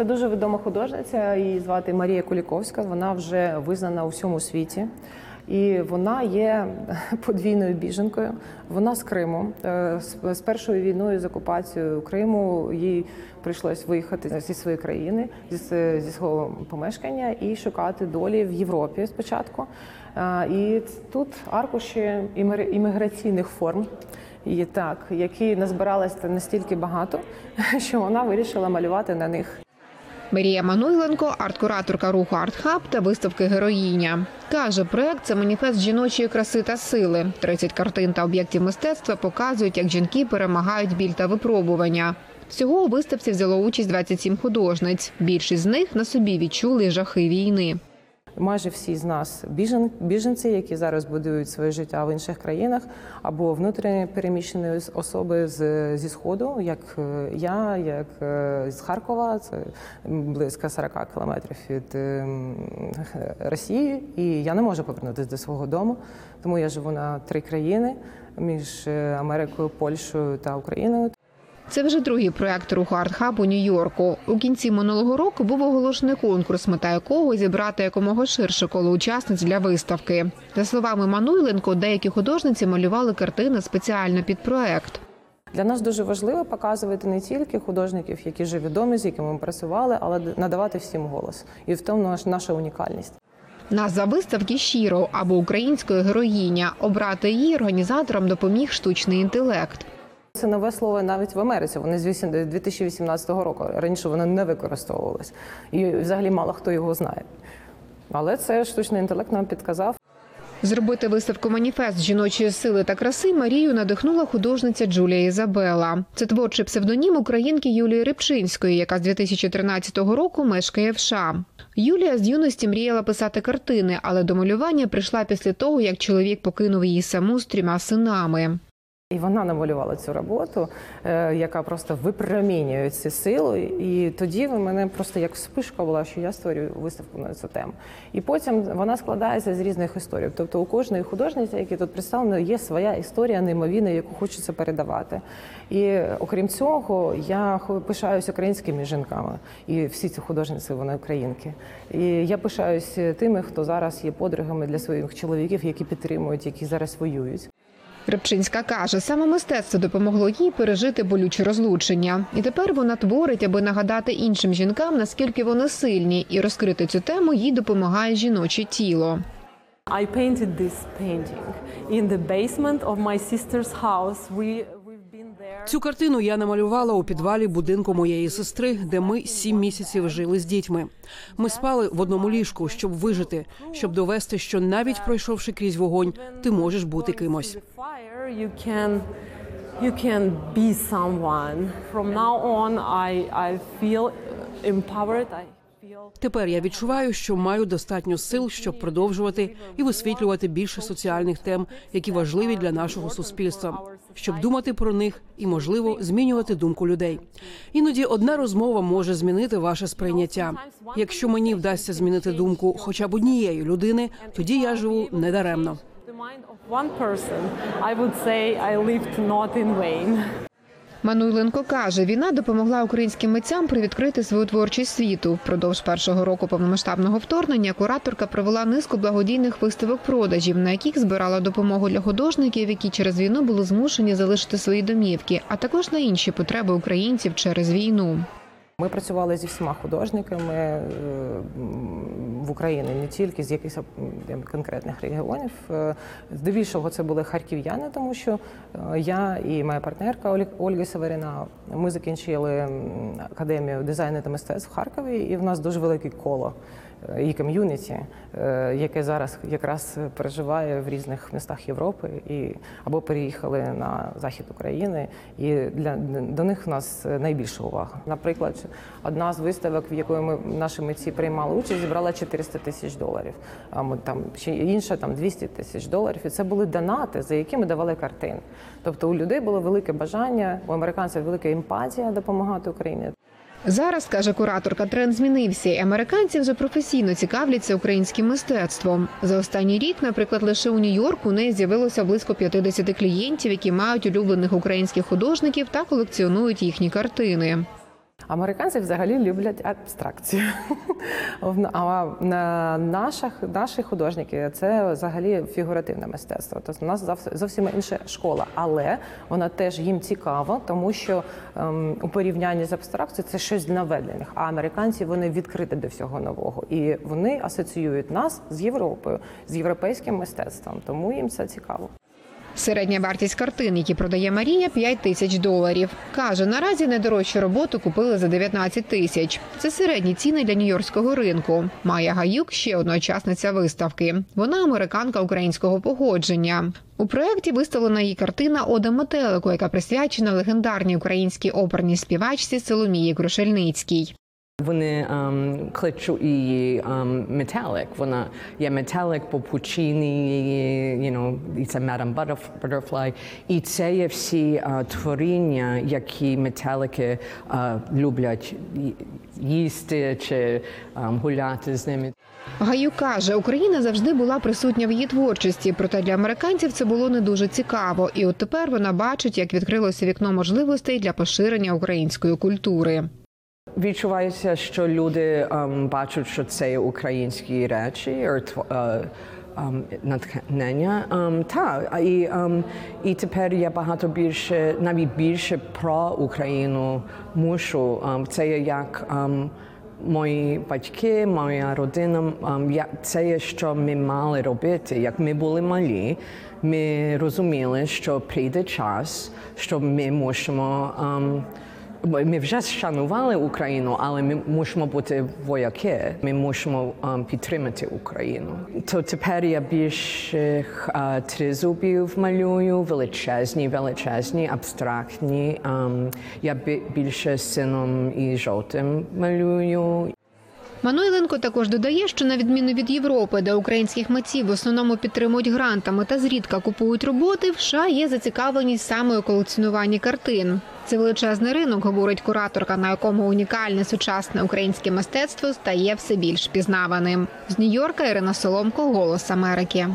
Це дуже відома художниця. Її звати Марія Куліковська. Вона вже визнана у всьому світі. І вона є подвійною біженкою. Вона з Криму. Е, з- першою війною з окупацією Криму їй прийшлось виїхати зі своєї країни, зі, свого помешкання і шукати долі в Європі спочатку. Е, І тут аркуші імміграційних форм. І так, які назбиралися настільки багато, що вона вирішила малювати на них. Марія Мануйленко, арт-кураторка руху «Артхаб» та виставки Героїня. Каже, проект це маніфест жіночої краси та сили. 30 картин та об'єктів мистецтва показують, як жінки перемагають біль та випробування. Всього у виставці взяло участь 27 художниць. Більшість з них на собі відчули жахи війни. Майже всі з нас біжен, біженці, які зараз будують своє життя в інших країнах, або внутрішньо переміщені особи з, зі сходу, як е, я, як е, з Харкова, це близько 40 кілометрів від е, Росії, і я не можу повернутися до свого дому, тому я живу на три країни між е, Америкою, Польщею та Україною. Це вже другий проект руху «Артхаб» у Нью-Йорку. У кінці минулого року був оголошений конкурс, мета якого зібрати якомога ширше коло учасниць для виставки. За словами Мануйленко, деякі художниці малювали картини спеціально під проект. Для нас дуже важливо показувати не тільки художників, які вже відомі, з якими ми працювали, але надавати всім голос. І в тому наш- наша унікальність. Назва виставки «Щіро» або українською героїня. Обрати її організаторам допоміг штучний інтелект. Це нове слово навіть в Америці. Вони з 8 2018 року. Раніше воно не використовувалось. І взагалі мало хто його знає. Але це штучний інтелект нам підказав. Зробити виставку маніфест жіночої сили та краси Марію надихнула художниця Джулія Ізабела. Це творчий псевдонім українки Юлії Рибчинської, яка з 2013 року мешкає в США. Юлія з юності мріяла писати картини, але до малювання прийшла після того, як чоловік покинув її саму з трьома синами. І вона намалювала цю роботу, е, яка просто випромінює ці сили. І тоді в мене просто як вспишка була, що я створюю виставку на цю тему. І потім вона складається з різних історій. Тобто у кожної художниці, які тут представлені, є своя історія неймовірна, яку хочеться передавати. І окрім цього, я пишаюсь українськими жінками. І всі ці художниці вони українки. І я пишаюсь тими, хто зараз є подругами для своїх чоловіків, які підтримують, які зараз воюють. Рибчинська каже, саме мистецтво допомогло їй пережити болюче розлучення. І тепер вона творить, аби нагадати іншим жінкам, наскільки вони сильні, і розкрити цю тему їй допомагає жіноче тіло. I painted this painting in the basement of my sister's house. We. Цю картину я намалювала у підвалі будинку моєї сестри, де ми сім місяців жили з дітьми. Ми спали в одному ліжку, щоб вижити, щоб довести, що навіть пройшовши крізь вогонь, ти можеш бути кимось. You can you can be someone. From now on, I I feel empowered. I Тепер я відчуваю, що маю достатньо сил, щоб продовжувати і висвітлювати більше соціальних тем, які важливі для нашого суспільства, щоб думати про них і, можливо, змінювати думку людей. Іноді одна розмова може змінити ваше сприйняття. Якщо мені вдасться змінити думку хоча б однієї людини, тоді я живу недаремно. Mind of one person. I would say I lived not in vain. Мануйленко каже, війна допомогла українським митцям привідкрити свою творчість світу. Впродовж першого року повномасштабного вторгнення кураторка провела низку благодійних виставок продажів, на яких збирала допомогу для художників, які через війну були змушені залишити свої домівки, а також на інші потреби українців через війну. Ми працювали зі всіма художниками е, в Україні, не тільки з якихось конкретних регіонів. Е, Здебільшого це були харків'яни, тому що е, я і моя партнерка Ольга Северина ми закінчили академію дизайну та мистецтв в Харкові, і в нас дуже велике коло і ком'юніті, е, яке зараз якраз переживає в різних містах Європи і або переїхали на захід України, і для до них в нас найбільша увага. Наприклад, одна з виставок, в якої ми наші митці приймали участь, зібрала 400 тисяч доларів. А ми там ще інша там 200 тисяч доларів. І це були донати, за які ми давали картини. Тобто у людей було велике бажання, у американців велика емпатія допомагати Україні. Зараз каже кураторка, тренд змінився. і Американці вже професійно цікавляться українським мистецтвом. За останній рік, наприклад, лише у Нью-Йорку у неї з'явилося близько 50 клієнтів, які мають улюблених українських художників та колекціонують їхні картини. Американці взагалі люблять абстракцію. А на наших, наші художники це взагалі фігуративне мистецтво. Тобто у нас зовс- зовсім інша школа, але вона теж їм цікава, тому що ем, у порівнянні з абстракцією це щось нове для них. А американці вони відкриті до всього нового, і вони асоціюють нас з Європою, з європейським мистецтвом. Тому їм це цікаво. Середня вартість картин, які продає Марія, 5 тисяч доларів. Каже, наразі найдорожчу роботу купили за 19 тисяч. Це середні ціни для нью-йоркського ринку. Майя Гаюк ще одна учасниця виставки. Вона американка українського походження. У проєкті виставлена її картина Ода метелику, яка присвячена легендарній українській оперній співачці Соломії Крушельницькій. Вони ем, кличуть її ем, металик. Вона є металик по пучині, you know, і це Madame Butterf- Butterfly. І це є всі е, творіння, які металики е, люблять їсти чи ем, гуляти з ними. Гаю каже, Україна завжди була присутня в її творчості, проте для американців це було не дуже цікаво. І от тепер вона бачить, як відкрилося вікно можливостей для поширення української культури. Відчувається, що люди ем, бачать, що це українські речі, е, ем, натхнення. Ем, та, і, і тепер я багато більше, навіть більше про Україну мушу. Ем, це є як ем, мої батьки, моя родина. Ем, я, це є, що ми мали робити. Як ми були малі, ми розуміли, що прийде час, що ми мусимо. Ем, ми вже шанували Україну, але ми мусимо бути вояки. Ми мусимо um, підтримати Україну. То тепер я більше uh, тризубів малюю, величезні, величезні, абстрактні. Um, я бі- більше сином і жовтим малюю. Мануйленко також додає, що на відміну від Європи, де українських митців в основному підтримують грантами та зрідка купують роботи, в США є зацікавленість саме у колекціонуванні картин. Це величезний ринок, говорить кураторка, на якому унікальне сучасне українське мистецтво стає все більш пізнаваним. З Нью-Йорка Ірина Соломко, Голос Америки.